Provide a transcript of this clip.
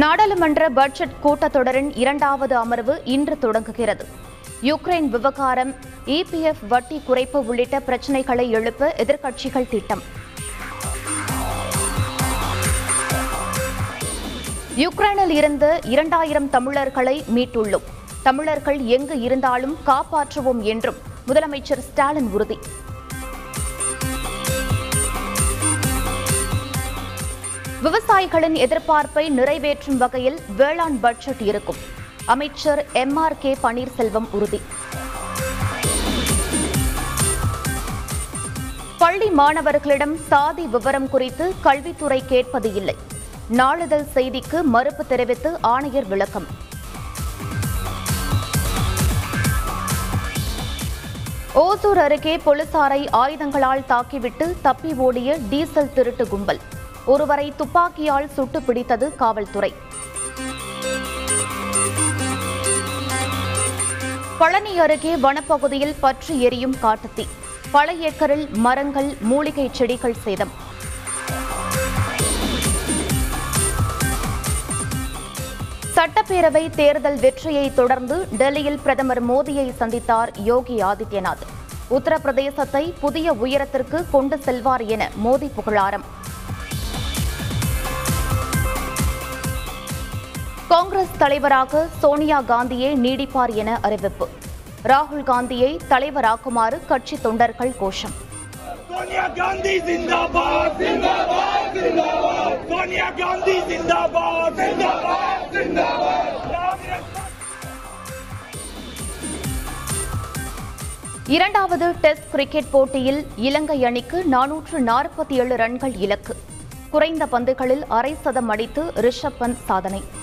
நாடாளுமன்ற பட்ஜெட் கூட்டத்தொடரின் இரண்டாவது அமர்வு இன்று தொடங்குகிறது. யுக்ரைன் விவகாரம் இபிஎஃப் வட்டி குறைப்பு உள்ளிட்ட பிரச்சினைகளை எழுப்ப எதிர்க்கட்சிகள் திட்டம். யுக்ரைனில் இருந்து இரண்டாயிரம் தமிழர்களை மீட்டுள்ளோம். தமிழர்கள் எங்கு இருந்தாலும் காப்பாற்றுவோம் என்றும் முதலமைச்சர் ஸ்டாலின் உறுதி. விவசாயிகளின் எதிர்பார்ப்பை நிறைவேற்றும் வகையில் வேளாண் பட்ஜெட் இருக்கும். அமைச்சர் எம் ஆர் கே பன்னீர்செல்வம் உறுதி. பள்ளி மாணவர்களிடம் சாதி விவரம் குறித்து கல்வித்துறை கேட்பது இல்லை. நாளிதழ் செய்திக்கு மறுப்பு தெரிவித்து ஆணையர் விளக்கம். ஓசூர் அருகே போலீசாரை ஆயுதங்களால் தாக்கிவிட்டு தப்பி ஓடிய டீசல் திருட்டு கும்பல். ஒருவரை துப்பாக்கியால் சுட்டு பிடித்தது காவல்துறை. பழனி அருகே வனப்பகுதியில் பற்றி எரியும் காட்டுத்தீ. பல ஏக்கரில் மரங்கள் மூலிகை செடிகள் சேதம். சட்டப்பேரவை தேர்தல் வெற்றியை தொடர்ந்து டெல்லியில் பிரதமர் மோடியை சந்தித்தார் யோகி ஆதித்யநாத். உத்தரப்பிரதேசத்தை புதிய உயரத்திற்கு கொண்டு செல்வார் என மோடி புகழாரம். காங்கிரஸ் தலைவராக சோனியா காந்தியே நீடிப்பார் என அறிவிப்பு. ராகுல் காந்தியை தலைவராக்குமாறு கட்சி தொண்டர்கள் கோஷம். இரண்டாவது டெஸ்ட் கிரிக்கெட் போட்டியில் இலங்கை அணிக்கு நானூற்று நாற்பத்தி ஏழு ரன்கள் இலக்கு. குறைந்த பந்துகளில் அரை சதம் அடித்து ரிஷப் பந்த் சாதனை.